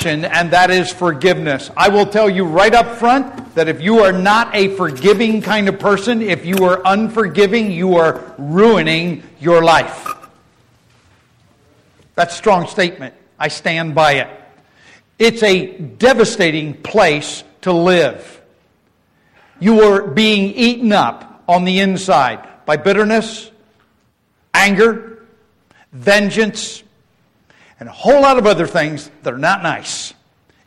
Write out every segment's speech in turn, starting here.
action, and that is forgiveness. I will tell you right up front that if you are not a forgiving kind of person, if you are unforgiving, you are ruining your life. That's a strong statement. I stand by it. It's a devastating place to live. You are being eaten up on the inside by bitterness, anger, vengeance, and a whole lot of other things that are not nice.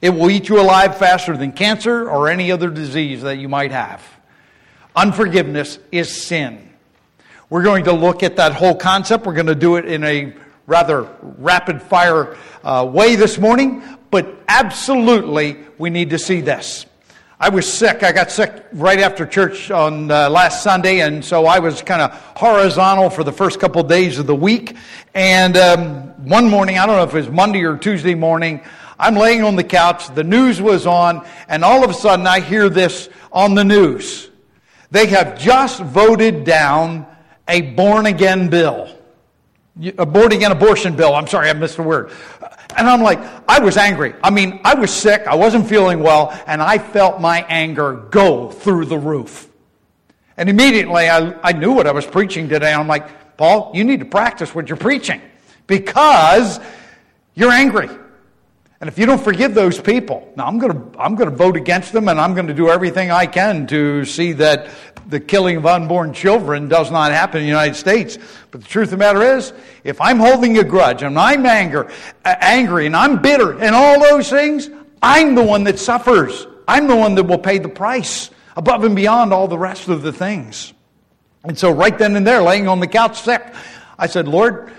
It will eat you alive faster than cancer or any other disease that you might have. Unforgiveness is sin. We're going to look at that whole concept. We're going to do it in a rather rapid fire uh, way this morning, but absolutely we need to see this. I was sick. I got sick right after church on uh, last Sunday, and so I was kind of horizontal for the first couple of days of the week. And um, one morning, I don't know if it was Monday or Tuesday morning, I'm laying on the couch, the news was on, and all of a sudden I hear this on the news. They have just voted down a born again bill. A born again abortion bill. I'm sorry, I missed the word. And I'm like, I was angry. I mean, I was sick, I wasn't feeling well, and I felt my anger go through the roof. And immediately I, I knew what I was preaching today. I'm like, Paul, you need to practice what you're preaching because you're angry. And if you don't forgive those people, now I'm going to I'm going to vote against them and I'm going to do everything I can to see that the killing of unborn children does not happen in the United States. But the truth of the matter is, if I'm holding a grudge and I'm anger, uh, angry and I'm bitter and all those things, I'm the one that suffers. I'm the one that will pay the price above and beyond all the rest of the things. And so right then and there, laying on the couch sick, I said, Lord,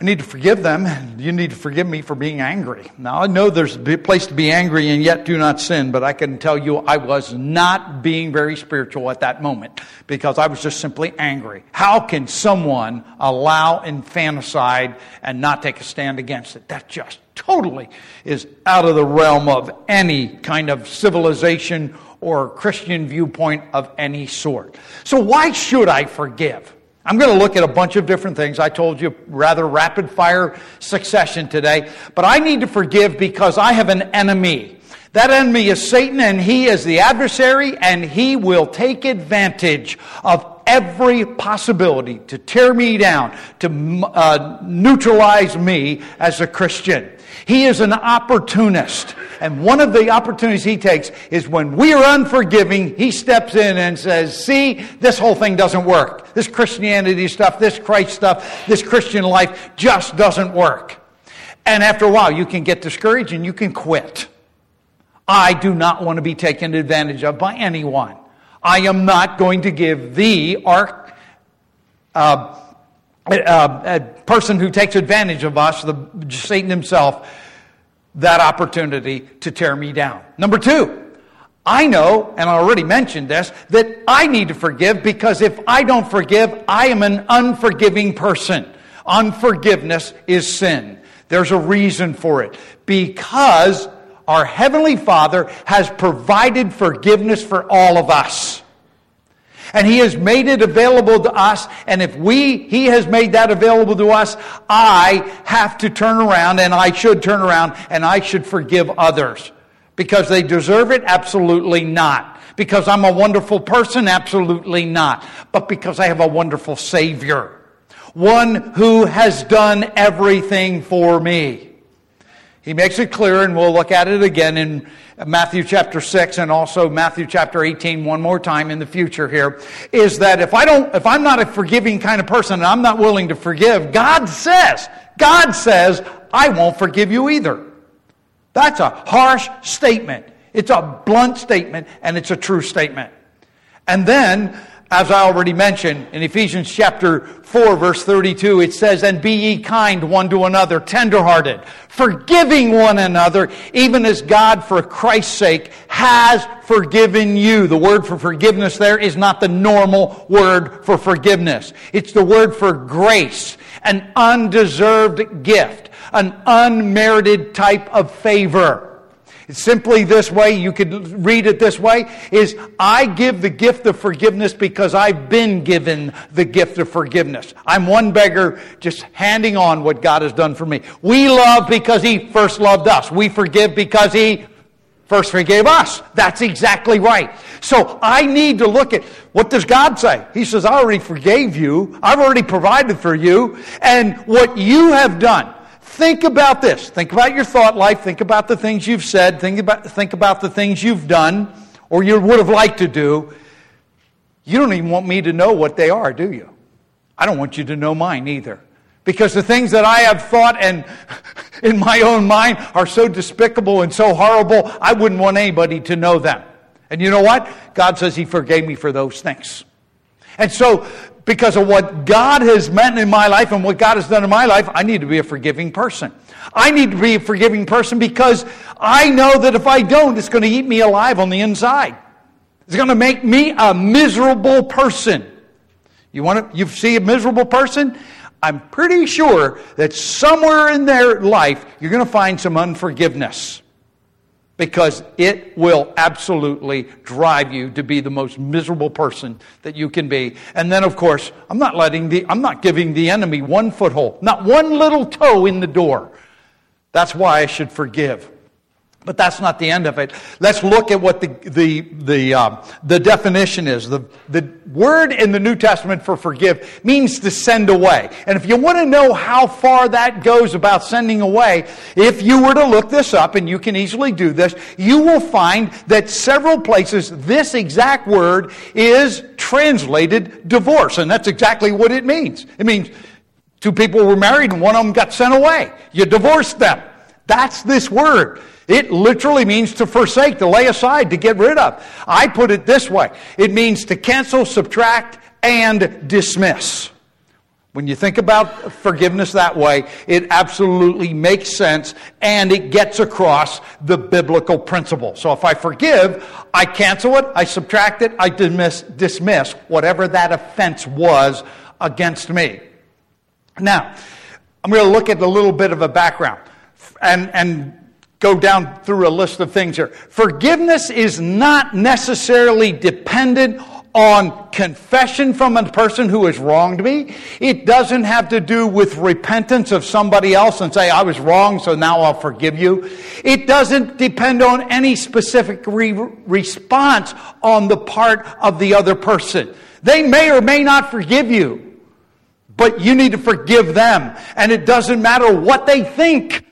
I need to forgive them. You need to forgive me for being angry. Now, I know there's a place to be angry and yet do not sin, but I can tell you I was not being very spiritual at that moment because I was just simply angry. How can someone allow infanticide and not take a stand against it? That just totally is out of the realm of any kind of civilization or Christian viewpoint of any sort. So, why should I forgive? I'm going to look at a bunch of different things. I told you rather rapid fire succession today, but I need to forgive because I have an enemy. That enemy is Satan and he is the adversary and he will take advantage of every possibility to tear me down, to uh, neutralize me as a Christian. He is an opportunist. And one of the opportunities he takes is when we are unforgiving, he steps in and says, See, this whole thing doesn't work. This Christianity stuff, this Christ stuff, this Christian life just doesn't work. And after a while, you can get discouraged and you can quit. I do not want to be taken advantage of by anyone. I am not going to give the arc. Uh, a person who takes advantage of us, the Satan himself, that opportunity to tear me down. Number two, I know, and I already mentioned this, that I need to forgive because if I don't forgive, I am an unforgiving person. Unforgiveness is sin. There's a reason for it. Because our Heavenly Father has provided forgiveness for all of us. And He has made it available to us. And if we, He has made that available to us, I have to turn around and I should turn around and I should forgive others. Because they deserve it? Absolutely not. Because I'm a wonderful person? Absolutely not. But because I have a wonderful Savior. One who has done everything for me. He makes it clear, and we'll look at it again in Matthew chapter 6 and also Matthew chapter 18 one more time in the future here, is that if I don't, if I'm not a forgiving kind of person and I'm not willing to forgive, God says, God says, I won't forgive you either. That's a harsh statement. It's a blunt statement and it's a true statement. And then as I already mentioned in Ephesians chapter 4 verse 32, it says, And be ye kind one to another, tenderhearted, forgiving one another, even as God for Christ's sake has forgiven you. The word for forgiveness there is not the normal word for forgiveness. It's the word for grace, an undeserved gift, an unmerited type of favor. Simply this way, you could read it this way, is I give the gift of forgiveness because I've been given the gift of forgiveness. I'm one beggar just handing on what God has done for me. We love because He first loved us. We forgive because He first forgave us. That's exactly right. So I need to look at what does God say? He says, I already forgave you. I've already provided for you. And what you have done, Think about this. Think about your thought life. Think about the things you've said. Think about, think about the things you've done or you would have liked to do. You don't even want me to know what they are, do you? I don't want you to know mine either. Because the things that I have thought and in my own mind are so despicable and so horrible, I wouldn't want anybody to know them. And you know what? God says He forgave me for those things. And so because of what God has meant in my life and what God has done in my life, I need to be a forgiving person. I need to be a forgiving person because I know that if I don't, it's going to eat me alive on the inside. It's going to make me a miserable person. You want to, you see a miserable person? I'm pretty sure that somewhere in their life, you're going to find some unforgiveness because it will absolutely drive you to be the most miserable person that you can be. And then, of course, I'm not letting the, I'm not giving the enemy one foothold, not one little toe in the door. That's why I should forgive. But that's not the end of it. Let's look at what the, the, the, uh, the definition is. The, the word in the New Testament for forgive means to send away. And if you want to know how far that goes about sending away, if you were to look this up, and you can easily do this, you will find that several places this exact word is translated divorce. And that's exactly what it means. It means two people were married and one of them got sent away. You divorced them. That's this word. It literally means to forsake, to lay aside, to get rid of. I put it this way it means to cancel, subtract, and dismiss. When you think about forgiveness that way, it absolutely makes sense and it gets across the biblical principle. So if I forgive, I cancel it, I subtract it, I dismiss, dismiss whatever that offense was against me. Now, I'm going to look at a little bit of a background. And, and go down through a list of things here. Forgiveness is not necessarily dependent on confession from a person who has wronged me. It doesn't have to do with repentance of somebody else and say, I was wrong, so now I'll forgive you. It doesn't depend on any specific re- response on the part of the other person. They may or may not forgive you, but you need to forgive them. And it doesn't matter what they think.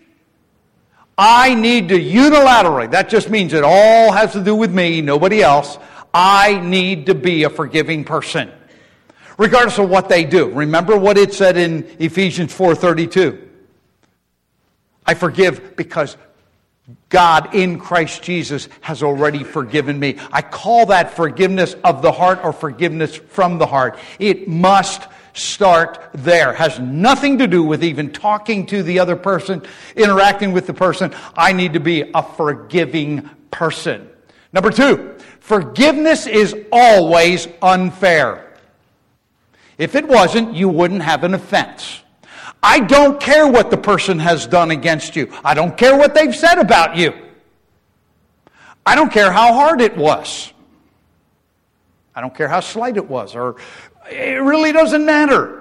I need to unilaterally, that just means it all has to do with me, nobody else. I need to be a forgiving person. Regardless of what they do. Remember what it said in Ephesians 4:32. I forgive because God in Christ Jesus has already forgiven me. I call that forgiveness of the heart or forgiveness from the heart. It must start there. Has nothing to do with even talking to the other person, interacting with the person. I need to be a forgiving person. Number two, forgiveness is always unfair. If it wasn't, you wouldn't have an offense. I don't care what the person has done against you. I don't care what they've said about you. I don't care how hard it was. I don't care how slight it was or it really doesn't matter.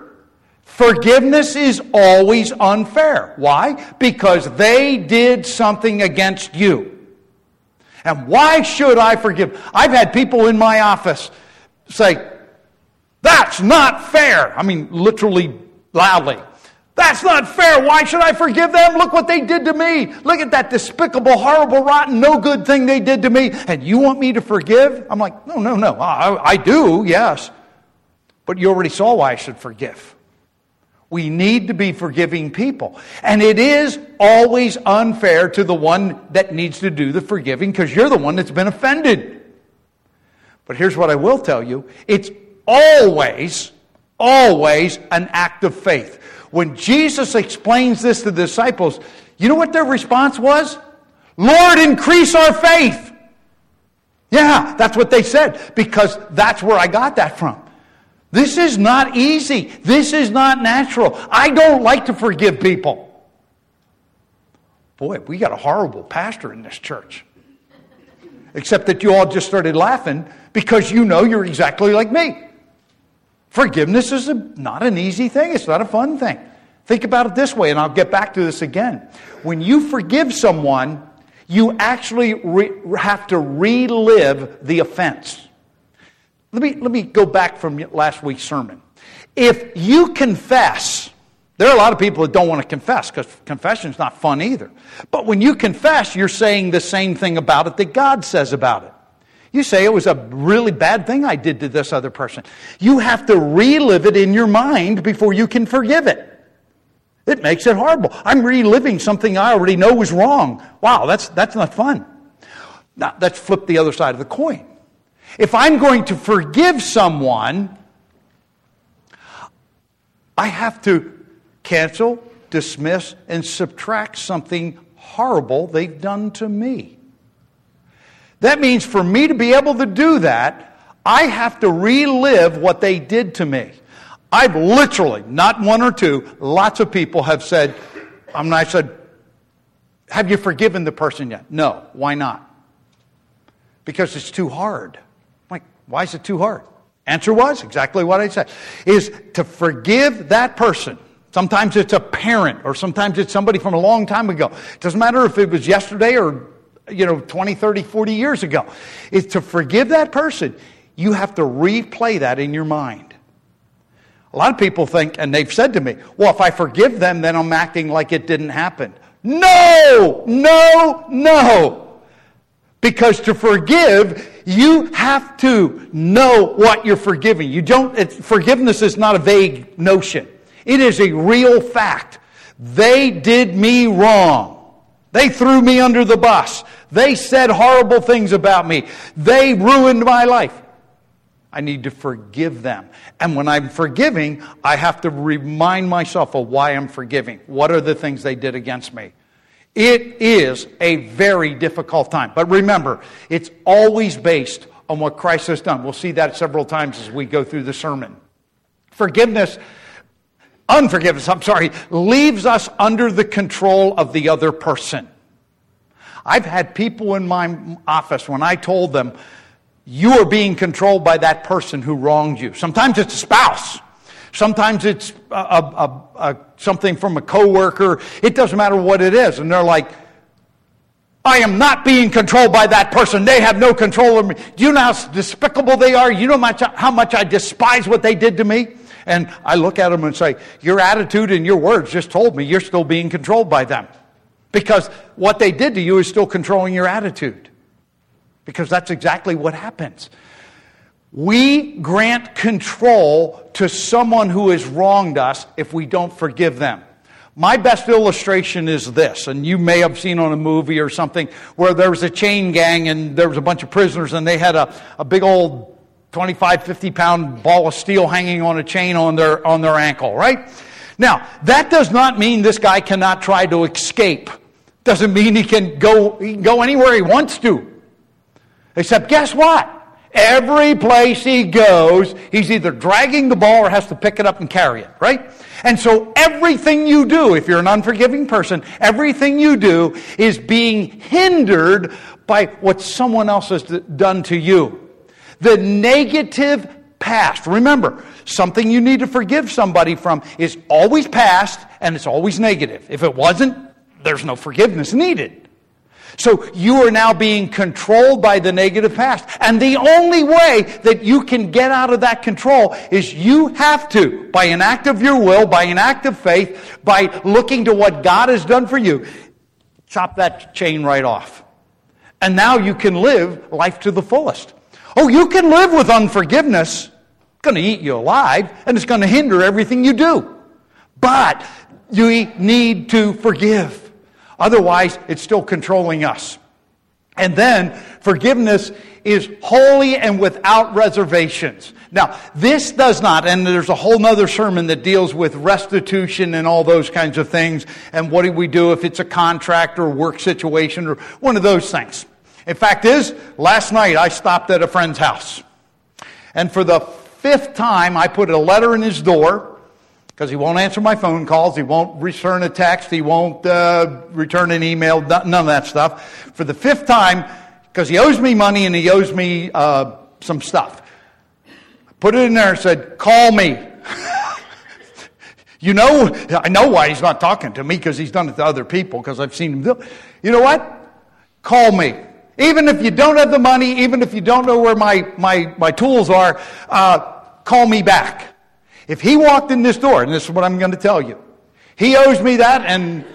Forgiveness is always unfair. Why? Because they did something against you. And why should I forgive? I've had people in my office say, That's not fair. I mean, literally loudly. That's not fair. Why should I forgive them? Look what they did to me. Look at that despicable, horrible, rotten, no good thing they did to me. And you want me to forgive? I'm like, no, no, no. I, I do, yes. But you already saw why I should forgive. We need to be forgiving people. And it is always unfair to the one that needs to do the forgiving because you're the one that's been offended. But here's what I will tell you it's always, always an act of faith. When Jesus explains this to the disciples, you know what their response was? Lord, increase our faith. Yeah, that's what they said because that's where I got that from. This is not easy. This is not natural. I don't like to forgive people. Boy, we got a horrible pastor in this church. Except that you all just started laughing because you know you're exactly like me. Forgiveness is a, not an easy thing, it's not a fun thing. Think about it this way, and I'll get back to this again. When you forgive someone, you actually re- have to relive the offense. Let me, let me go back from last week's sermon. If you confess, there are a lot of people that don't want to confess because confession is not fun either. But when you confess, you're saying the same thing about it that God says about it. You say it was a really bad thing I did to this other person. You have to relive it in your mind before you can forgive it. It makes it horrible. I'm reliving something I already know was wrong. Wow, that's, that's not fun. Now, let's flip the other side of the coin. If I'm going to forgive someone, I have to cancel, dismiss, and subtract something horrible they've done to me. That means for me to be able to do that, I have to relive what they did to me. I've literally, not one or two, lots of people have said, I mean, I said, have you forgiven the person yet? No. Why not? Because it's too hard. Why is it too hard? Answer was exactly what I said, is to forgive that person. Sometimes it's a parent or sometimes it's somebody from a long time ago. It doesn't matter if it was yesterday or, you know, 20, 30, 40 years ago. Is to forgive that person, you have to replay that in your mind. A lot of people think, and they've said to me, well, if I forgive them, then I'm acting like it didn't happen. No, no, no. Because to forgive, you have to know what you're forgiving. You don't, forgiveness is not a vague notion. It is a real fact. They did me wrong. They threw me under the bus. They said horrible things about me. They ruined my life. I need to forgive them. And when I'm forgiving, I have to remind myself of why I'm forgiving. What are the things they did against me? It is a very difficult time. But remember, it's always based on what Christ has done. We'll see that several times as we go through the sermon. Forgiveness, unforgiveness, I'm sorry, leaves us under the control of the other person. I've had people in my office when I told them, you are being controlled by that person who wronged you. Sometimes it's a spouse. Sometimes it's a, a, a, something from a coworker. It doesn't matter what it is. And they're like, I am not being controlled by that person. They have no control over me. Do you know how despicable they are? You know how much I despise what they did to me? And I look at them and say, Your attitude and your words just told me you're still being controlled by them. Because what they did to you is still controlling your attitude because that's exactly what happens. We grant control to someone who has wronged us if we don't forgive them. My best illustration is this, and you may have seen on a movie or something where there was a chain gang and there was a bunch of prisoners and they had a, a big old 25, 50 pound ball of steel hanging on a chain on their, on their ankle, right? Now, that does not mean this guy cannot try to escape. Doesn't mean he can go, he can go anywhere he wants to. Except guess what? Every place he goes, he's either dragging the ball or has to pick it up and carry it, right? And so everything you do, if you're an unforgiving person, everything you do is being hindered by what someone else has done to you. The negative past. Remember, something you need to forgive somebody from is always past and it's always negative. If it wasn't, there's no forgiveness needed. So you are now being controlled by the negative past. And the only way that you can get out of that control is you have to, by an act of your will, by an act of faith, by looking to what God has done for you, chop that chain right off. And now you can live life to the fullest. Oh, you can live with unforgiveness. It's going to eat you alive and it's going to hinder everything you do. But you need to forgive. Otherwise, it's still controlling us. And then forgiveness is holy and without reservations. Now, this does not, and there's a whole other sermon that deals with restitution and all those kinds of things, and what do we do if it's a contract or work situation or one of those things. In fact is, last night I stopped at a friend's house. And for the fifth time, I put a letter in his door because he won't answer my phone calls, he won't return a text, he won't uh, return an email, none of that stuff. For the fifth time, because he owes me money and he owes me uh, some stuff. Put it in there and said, Call me. you know, I know why he's not talking to me because he's done it to other people because I've seen him do it. You know what? Call me. Even if you don't have the money, even if you don't know where my, my, my tools are, uh, call me back. If he walked in this door, and this is what I'm going to tell you, he owes me that, and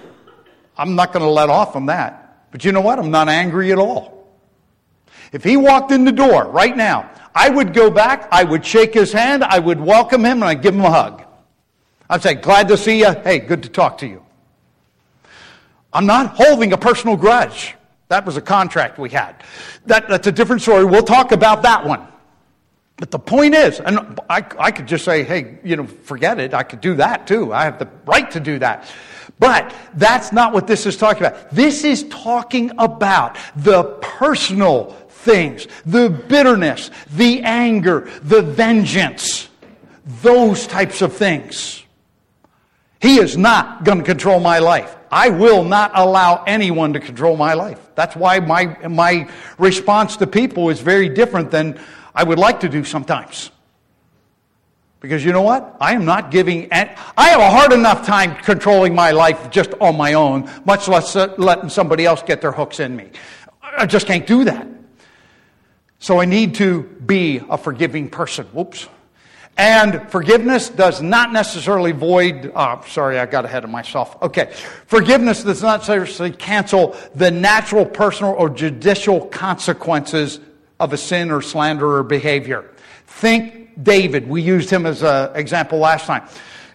I'm not going to let off on that. But you know what? I'm not angry at all. If he walked in the door right now, I would go back, I would shake his hand, I would welcome him, and I'd give him a hug. I'd say, Glad to see you. Hey, good to talk to you. I'm not holding a personal grudge. That was a contract we had. That, that's a different story. We'll talk about that one. But the point is, and I, I could just say, hey, you know, forget it. I could do that too. I have the right to do that. But that's not what this is talking about. This is talking about the personal things, the bitterness, the anger, the vengeance, those types of things. He is not going to control my life. I will not allow anyone to control my life. That's why my, my response to people is very different than I would like to do sometimes. Because you know what? I am not giving, I have a hard enough time controlling my life just on my own, much less uh, letting somebody else get their hooks in me. I just can't do that. So I need to be a forgiving person. Whoops. And forgiveness does not necessarily void, oh, sorry, I got ahead of myself. Okay. Forgiveness does not necessarily cancel the natural, personal, or judicial consequences of a sin or slander or behavior. Think David. We used him as an example last time.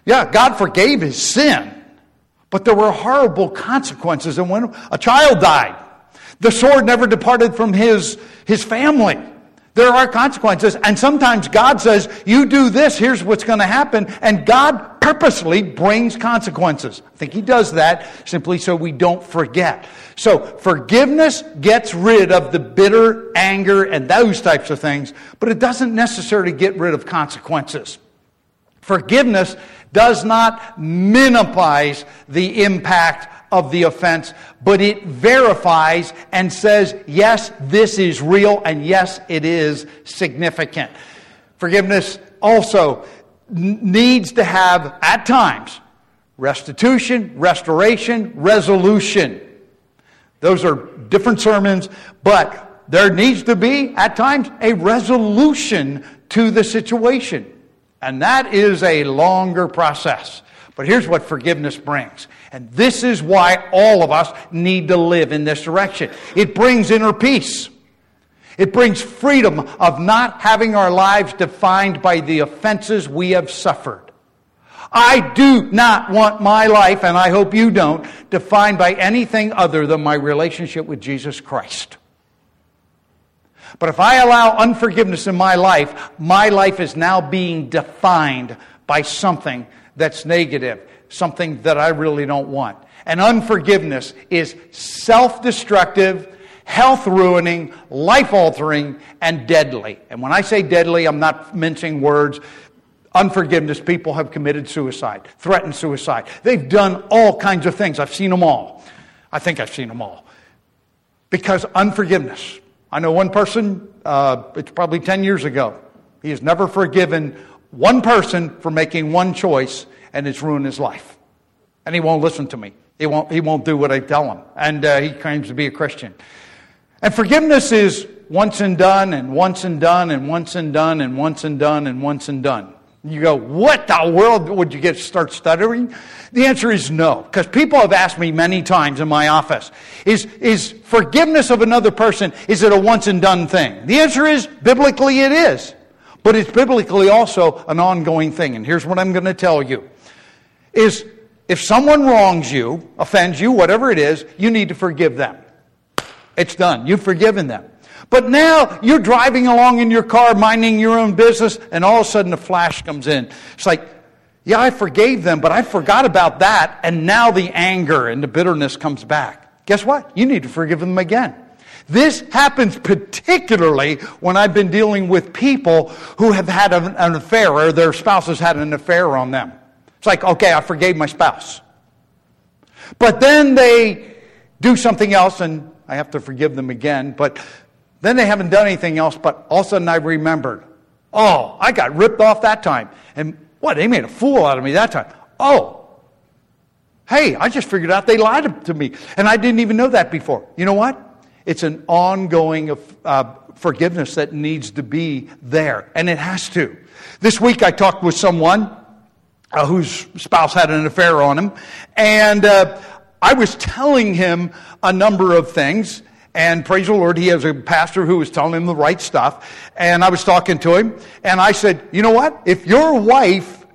Yeah, God forgave his sin, but there were horrible consequences. And when a child died, the sword never departed from his, his family. There are consequences. And sometimes God says, you do this, here's what's going to happen. And God purposely brings consequences. I think He does that simply so we don't forget. So forgiveness gets rid of the bitter anger and those types of things, but it doesn't necessarily get rid of consequences. Forgiveness does not minimize the impact of the offense, but it verifies and says, yes, this is real, and yes, it is significant. Forgiveness also needs to have, at times, restitution, restoration, resolution. Those are different sermons, but there needs to be, at times, a resolution to the situation. And that is a longer process. But here's what forgiveness brings. And this is why all of us need to live in this direction. It brings inner peace. It brings freedom of not having our lives defined by the offenses we have suffered. I do not want my life, and I hope you don't, defined by anything other than my relationship with Jesus Christ. But if I allow unforgiveness in my life, my life is now being defined by something that's negative, something that I really don't want. And unforgiveness is self destructive, health ruining, life altering, and deadly. And when I say deadly, I'm not mincing words. Unforgiveness, people have committed suicide, threatened suicide. They've done all kinds of things. I've seen them all. I think I've seen them all. Because unforgiveness. I know one person, uh, it's probably 10 years ago. He has never forgiven one person for making one choice and it's ruined his life. And he won't listen to me. He won't, he won't do what I tell him. And uh, he claims to be a Christian. And forgiveness is once and done, and once and done, and once and done, and once and done, and once and done. You go, what the world would you get start stuttering? The answer is no, because people have asked me many times in my office, is, is forgiveness of another person, is it a once and done thing? The answer is, biblically it is. But it's biblically also an ongoing thing. And here's what I'm going to tell you. Is if someone wrongs you, offends you, whatever it is, you need to forgive them. It's done. You've forgiven them. But now you're driving along in your car, minding your own business, and all of a sudden a flash comes in. It's like, yeah, I forgave them, but I forgot about that, and now the anger and the bitterness comes back. Guess what? You need to forgive them again. This happens particularly when I've been dealing with people who have had an, affair or their spouse has had an affair on them. It's like, okay, I forgave my spouse. But then they do something else and I have to forgive them again. But then they haven't done anything else, but all of a sudden I remembered, oh, I got ripped off that time. And what, they made a fool out of me that time. Oh, hey, I just figured out they lied to me. And I didn't even know that before. You know what? It's an ongoing uh, forgiveness that needs to be there, and it has to. This week I talked with someone uh, whose spouse had an affair on him, and uh, I was telling him a number of things. And praise the Lord, he has a pastor who was telling him the right stuff. And I was talking to him, and I said, You know what? If your wife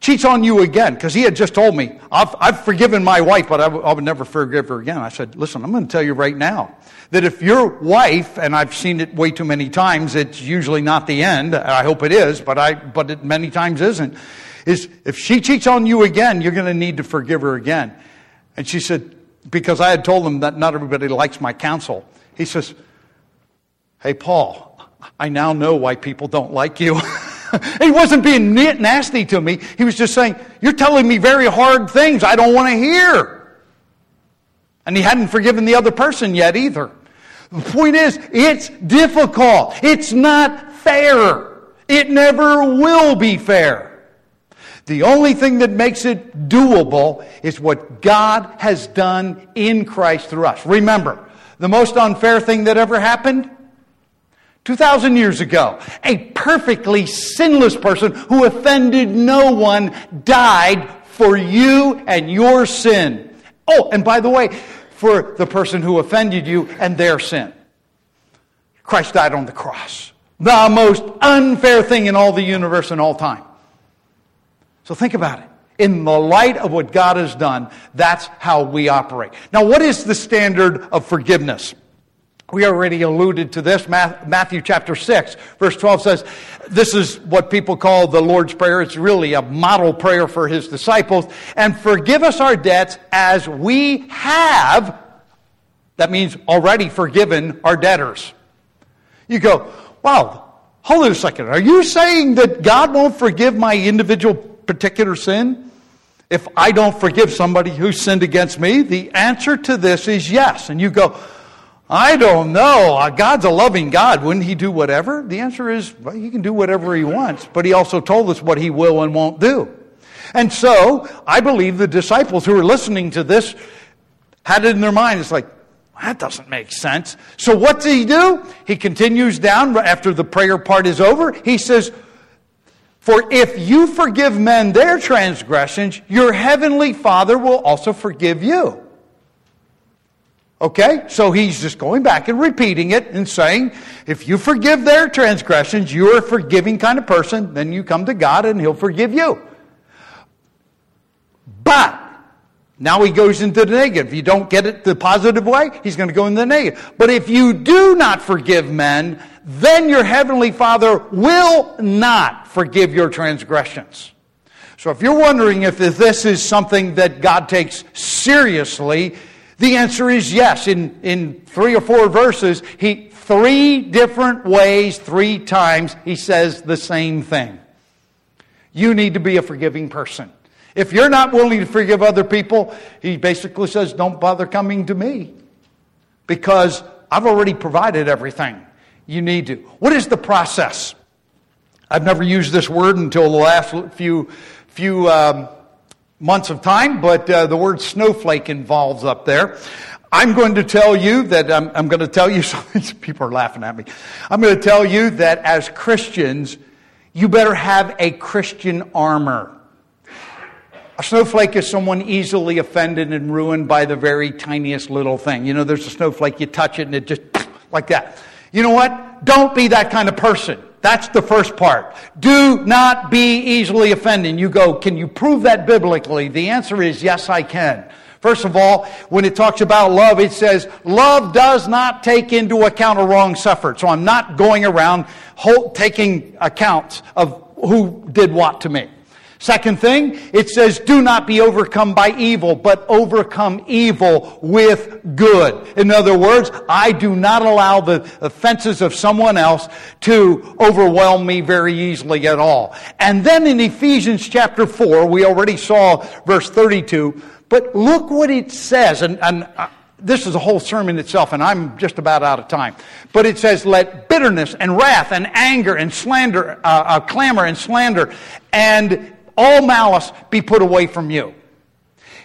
cheats on you again, because he had just told me, I've, I've forgiven my wife, but I, w- I would never forgive her again. I said, Listen, I'm going to tell you right now that if your wife, and I've seen it way too many times, it's usually not the end. I hope it is, but, I, but it many times isn't. Is if she cheats on you again, you're going to need to forgive her again. And she said, because I had told him that not everybody likes my counsel. He says, Hey, Paul, I now know why people don't like you. he wasn't being nasty to me. He was just saying, You're telling me very hard things I don't want to hear. And he hadn't forgiven the other person yet either. The point is, it's difficult. It's not fair. It never will be fair. The only thing that makes it doable is what God has done in Christ through us. Remember, the most unfair thing that ever happened? 2,000 years ago, a perfectly sinless person who offended no one died for you and your sin. Oh, and by the way, for the person who offended you and their sin. Christ died on the cross. The most unfair thing in all the universe and all time. So think about it. In the light of what God has done, that's how we operate. Now, what is the standard of forgiveness? We already alluded to this. Matthew chapter 6, verse 12 says, This is what people call the Lord's Prayer. It's really a model prayer for his disciples. And forgive us our debts as we have, that means already forgiven our debtors. You go, wow, hold on a second. Are you saying that God won't forgive my individual particular sin? If I don't forgive somebody who sinned against me, the answer to this is yes. And you go, I don't know. Uh, God's a loving God. Wouldn't He do whatever? The answer is, well, He can do whatever He wants, but He also told us what He will and won't do. And so, I believe the disciples who are listening to this had it in their mind. It's like, that doesn't make sense. So, what does He do? He continues down after the prayer part is over. He says, for if you forgive men their transgressions, your heavenly Father will also forgive you. Okay? So he's just going back and repeating it and saying, if you forgive their transgressions, you're a forgiving kind of person, then you come to God and he'll forgive you. But now he goes into the negative. If you don't get it the positive way, he's going to go in the negative. But if you do not forgive men, then your heavenly Father will not forgive your transgressions. So if you're wondering if this is something that God takes seriously, the answer is yes. In, in three or four verses, he, three different ways, three times, he says the same thing. You need to be a forgiving person. If you're not willing to forgive other people, he basically says, don't bother coming to me because I've already provided everything you need to. What is the process? I've never used this word until the last few, few um, months of time, but uh, the word snowflake involves up there. I'm going to tell you that I'm, I'm going to tell you something. People are laughing at me. I'm going to tell you that as Christians, you better have a Christian armor. A snowflake is someone easily offended and ruined by the very tiniest little thing. You know, there's a snowflake, you touch it and it just like that. You know what? Don't be that kind of person. That's the first part. Do not be easily offended. You go, can you prove that biblically? The answer is yes, I can. First of all, when it talks about love, it says, love does not take into account a wrong suffered. So I'm not going around taking accounts of who did what to me. Second thing, it says, do not be overcome by evil, but overcome evil with good. In other words, I do not allow the offenses of someone else to overwhelm me very easily at all. And then in Ephesians chapter 4, we already saw verse 32, but look what it says, and, and uh, this is a whole sermon itself, and I'm just about out of time. But it says, let bitterness and wrath and anger and slander, uh, uh, clamor and slander and all malice be put away from you.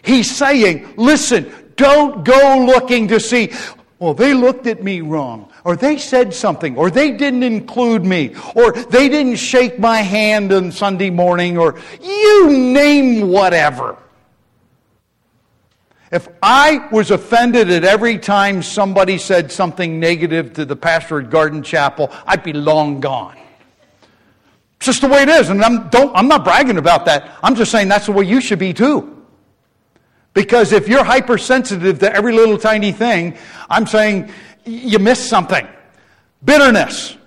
He's saying, listen, don't go looking to see, well, they looked at me wrong, or they said something, or they didn't include me, or they didn't shake my hand on Sunday morning, or you name whatever. If I was offended at every time somebody said something negative to the pastor at Garden Chapel, I'd be long gone. Just the way it is. And I'm, don't, I'm not bragging about that. I'm just saying that's the way you should be too. Because if you're hypersensitive to every little tiny thing, I'm saying you miss something. Bitterness,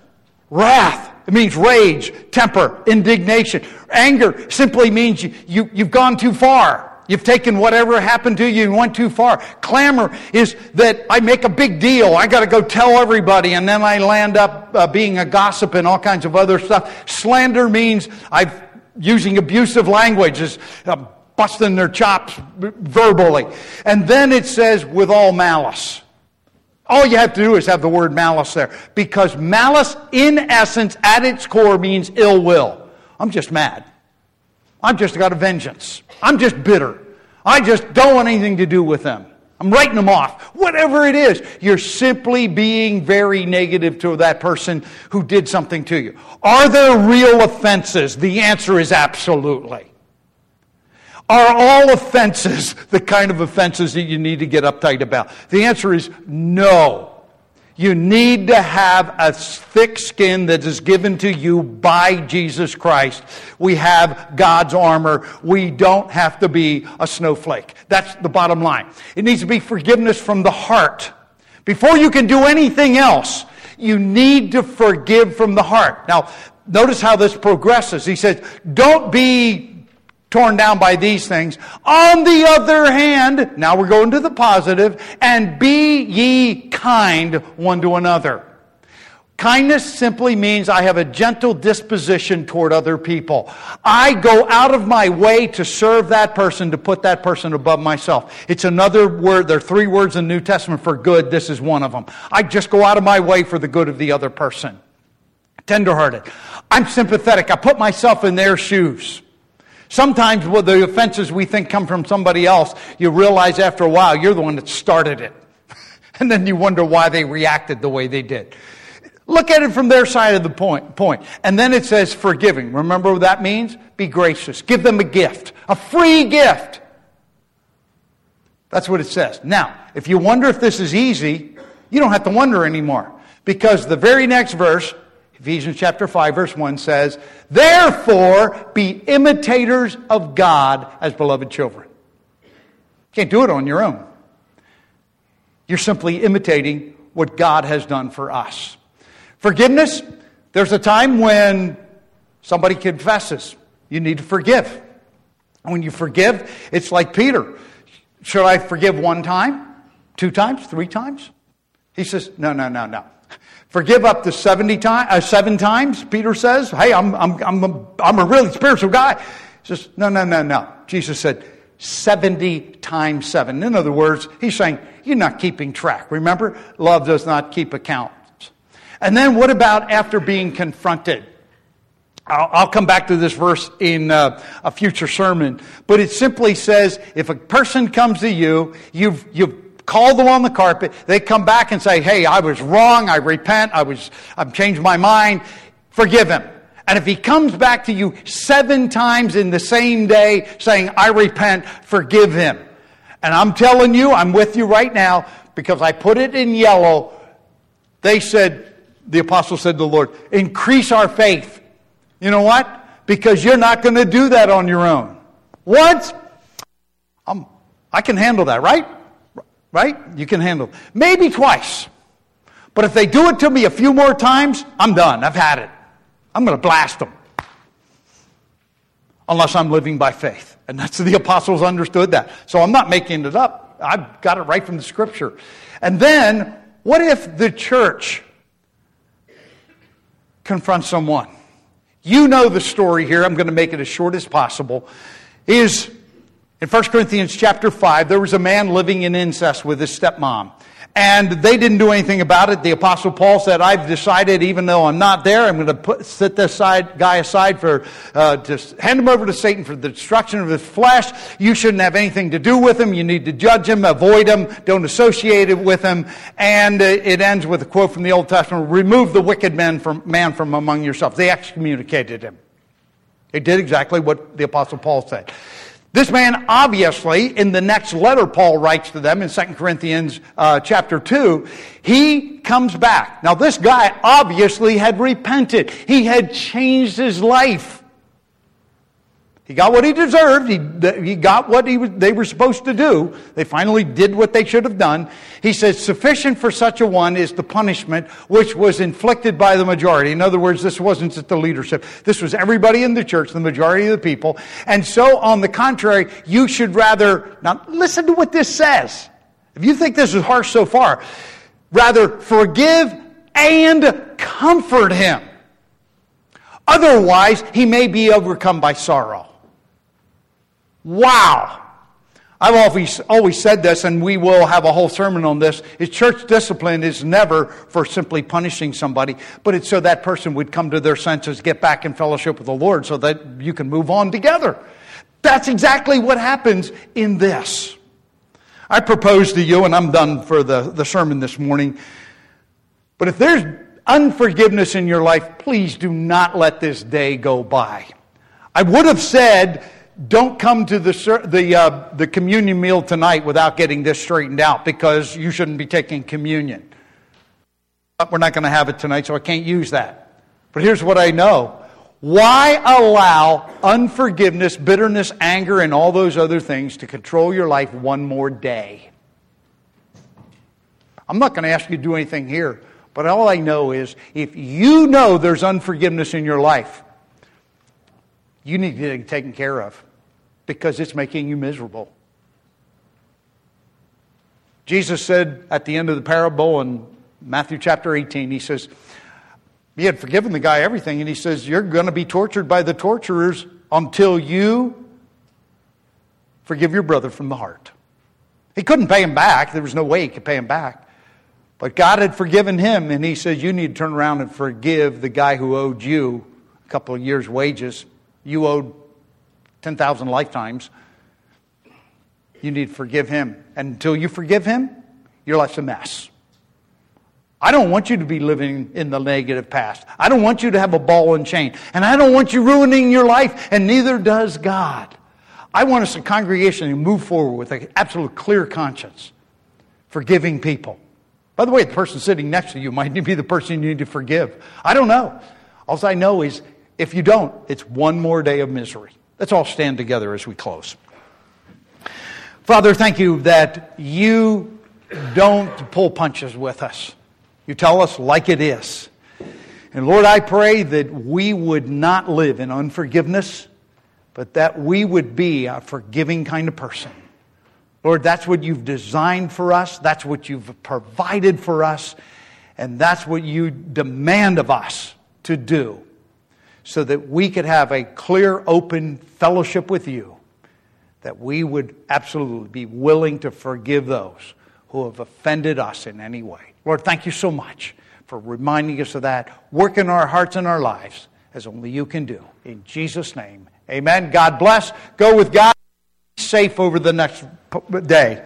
wrath, it means rage, temper, indignation. Anger simply means you, you, you've gone too far. You've taken whatever happened to you and went too far. Clamor is that I make a big deal. I got to go tell everybody, and then I land up uh, being a gossip and all kinds of other stuff. Slander means I'm using abusive language, is uh, busting their chops verbally. And then it says, with all malice. All you have to do is have the word malice there. Because malice, in essence, at its core, means ill will. I'm just mad. I've just got a vengeance. I'm just bitter. I just don't want anything to do with them. I'm writing them off. Whatever it is, you're simply being very negative to that person who did something to you. Are there real offenses? The answer is absolutely. Are all offenses the kind of offenses that you need to get uptight about? The answer is no. You need to have a thick skin that is given to you by Jesus Christ. We have God's armor. We don't have to be a snowflake. That's the bottom line. It needs to be forgiveness from the heart. Before you can do anything else, you need to forgive from the heart. Now, notice how this progresses. He says, don't be torn down by these things. On the other hand, now we're going to the positive, and be ye kind one to another. Kindness simply means I have a gentle disposition toward other people. I go out of my way to serve that person, to put that person above myself. It's another word. There are three words in the New Testament for good. This is one of them. I just go out of my way for the good of the other person. Tenderhearted. I'm sympathetic. I put myself in their shoes. Sometimes the offenses we think come from somebody else, you realize after a while you're the one that started it. and then you wonder why they reacted the way they did. Look at it from their side of the point, point. And then it says forgiving. Remember what that means? Be gracious. Give them a gift, a free gift. That's what it says. Now, if you wonder if this is easy, you don't have to wonder anymore. Because the very next verse Ephesians chapter 5 verse 1 says, Therefore be imitators of God as beloved children. You can't do it on your own. You're simply imitating what God has done for us. Forgiveness, there's a time when somebody confesses. You need to forgive. When you forgive, it's like Peter. Should I forgive one time? Two times? Three times? He says, No, no, no, no. Forgive up to 70 times, uh, seven times, Peter says. Hey, I'm, I'm, I'm, a, I'm a really spiritual guy. He says, no, no, no, no. Jesus said, 70 times seven. In other words, he's saying, you're not keeping track. Remember, love does not keep account. And then what about after being confronted? I'll, I'll come back to this verse in uh, a future sermon, but it simply says if a person comes to you, you've, you've call them on the carpet. They come back and say, Hey, I was wrong. I repent. I was, I've changed my mind. Forgive him. And if he comes back to you seven times in the same day saying, I repent, forgive him. And I'm telling you, I'm with you right now because I put it in yellow. They said, the apostle said to the Lord, increase our faith. You know what? Because you're not going to do that on your own. What? I'm, I can handle that, right? Right? You can handle it. Maybe twice. But if they do it to me a few more times, I'm done. I've had it. I'm going to blast them. unless I'm living by faith. And that's the apostles understood that. So I'm not making it up. I've got it right from the scripture. And then, what if the church confronts someone? You know the story here. I'm going to make it as short as possible. Is in 1 Corinthians chapter 5, there was a man living in incest with his stepmom. And they didn't do anything about it. The Apostle Paul said, I've decided, even though I'm not there, I'm going to put, set this side, guy aside for, uh, to hand him over to Satan for the destruction of his flesh. You shouldn't have anything to do with him. You need to judge him, avoid him, don't associate it with him. And uh, it ends with a quote from the Old Testament remove the wicked man from, man from among yourselves. They excommunicated him. They did exactly what the Apostle Paul said. This man, obviously, in the next letter Paul writes to them in 2 Corinthians uh, chapter 2, he comes back. Now, this guy obviously had repented. He had changed his life. He got what he deserved. He, he got what he was, they were supposed to do. They finally did what they should have done. He says, Sufficient for such a one is the punishment which was inflicted by the majority. In other words, this wasn't just the leadership. This was everybody in the church, the majority of the people. And so, on the contrary, you should rather, now listen to what this says. If you think this is harsh so far, rather forgive and comfort him. Otherwise, he may be overcome by sorrow. Wow. I've always, always said this, and we will have a whole sermon on this, is church discipline is never for simply punishing somebody, but it's so that person would come to their senses, get back in fellowship with the Lord so that you can move on together. That's exactly what happens in this. I propose to you, and I'm done for the, the sermon this morning, but if there's unforgiveness in your life, please do not let this day go by. I would have said, don't come to the, the, uh, the communion meal tonight without getting this straightened out because you shouldn't be taking communion. But we're not going to have it tonight, so I can't use that. But here's what I know why allow unforgiveness, bitterness, anger, and all those other things to control your life one more day? I'm not going to ask you to do anything here, but all I know is if you know there's unforgiveness in your life, you need to get taken care of because it's making you miserable. Jesus said at the end of the parable in Matthew chapter 18, he says, He had forgiven the guy everything, and he says, You're going to be tortured by the torturers until you forgive your brother from the heart. He couldn't pay him back. There was no way he could pay him back. But God had forgiven him, and he says, You need to turn around and forgive the guy who owed you a couple of years' wages. You owed 10,000 lifetimes. You need to forgive him. And until you forgive him, your life's a mess. I don't want you to be living in the negative past. I don't want you to have a ball and chain. And I don't want you ruining your life, and neither does God. I want us, a congregation, to move forward with an absolute clear conscience, forgiving people. By the way, the person sitting next to you might be the person you need to forgive. I don't know. All I know is if you don't, it's one more day of misery. Let's all stand together as we close. Father, thank you that you don't pull punches with us. You tell us like it is. And Lord, I pray that we would not live in unforgiveness, but that we would be a forgiving kind of person. Lord, that's what you've designed for us, that's what you've provided for us, and that's what you demand of us to do so that we could have a clear, open fellowship with you, that we would absolutely be willing to forgive those who have offended us in any way. Lord, thank you so much for reminding us of that. Work in our hearts and our lives as only you can do. In Jesus' name, amen. God bless. Go with God. Safe over the next day.